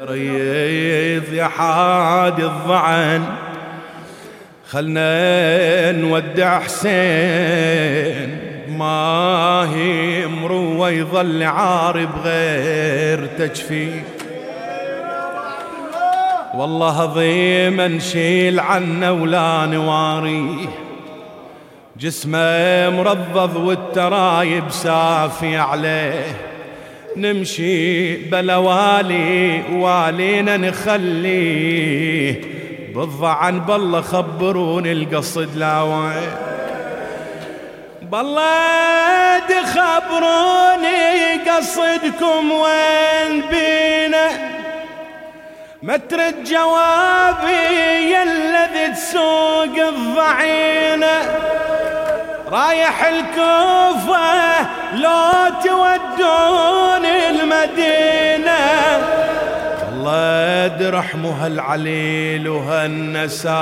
ريض يا حادي الضعن. خلنا نودع حسين. ما هي مروة يظل عارب غير تجفي. والله ضيما نشيل عنه ولا نواريه جسمه مرضض والترايب سافي عليه. نمشي بلا والي والينا نخليه بالضعن بالله خبروني القصد لا وين بالله خبروني قصدكم وين بينا؟ ما ترد جوابي الذي تسوق الضعينة. رايح الكوفة المدينة الله درحمه هالعليل وهالنساوي.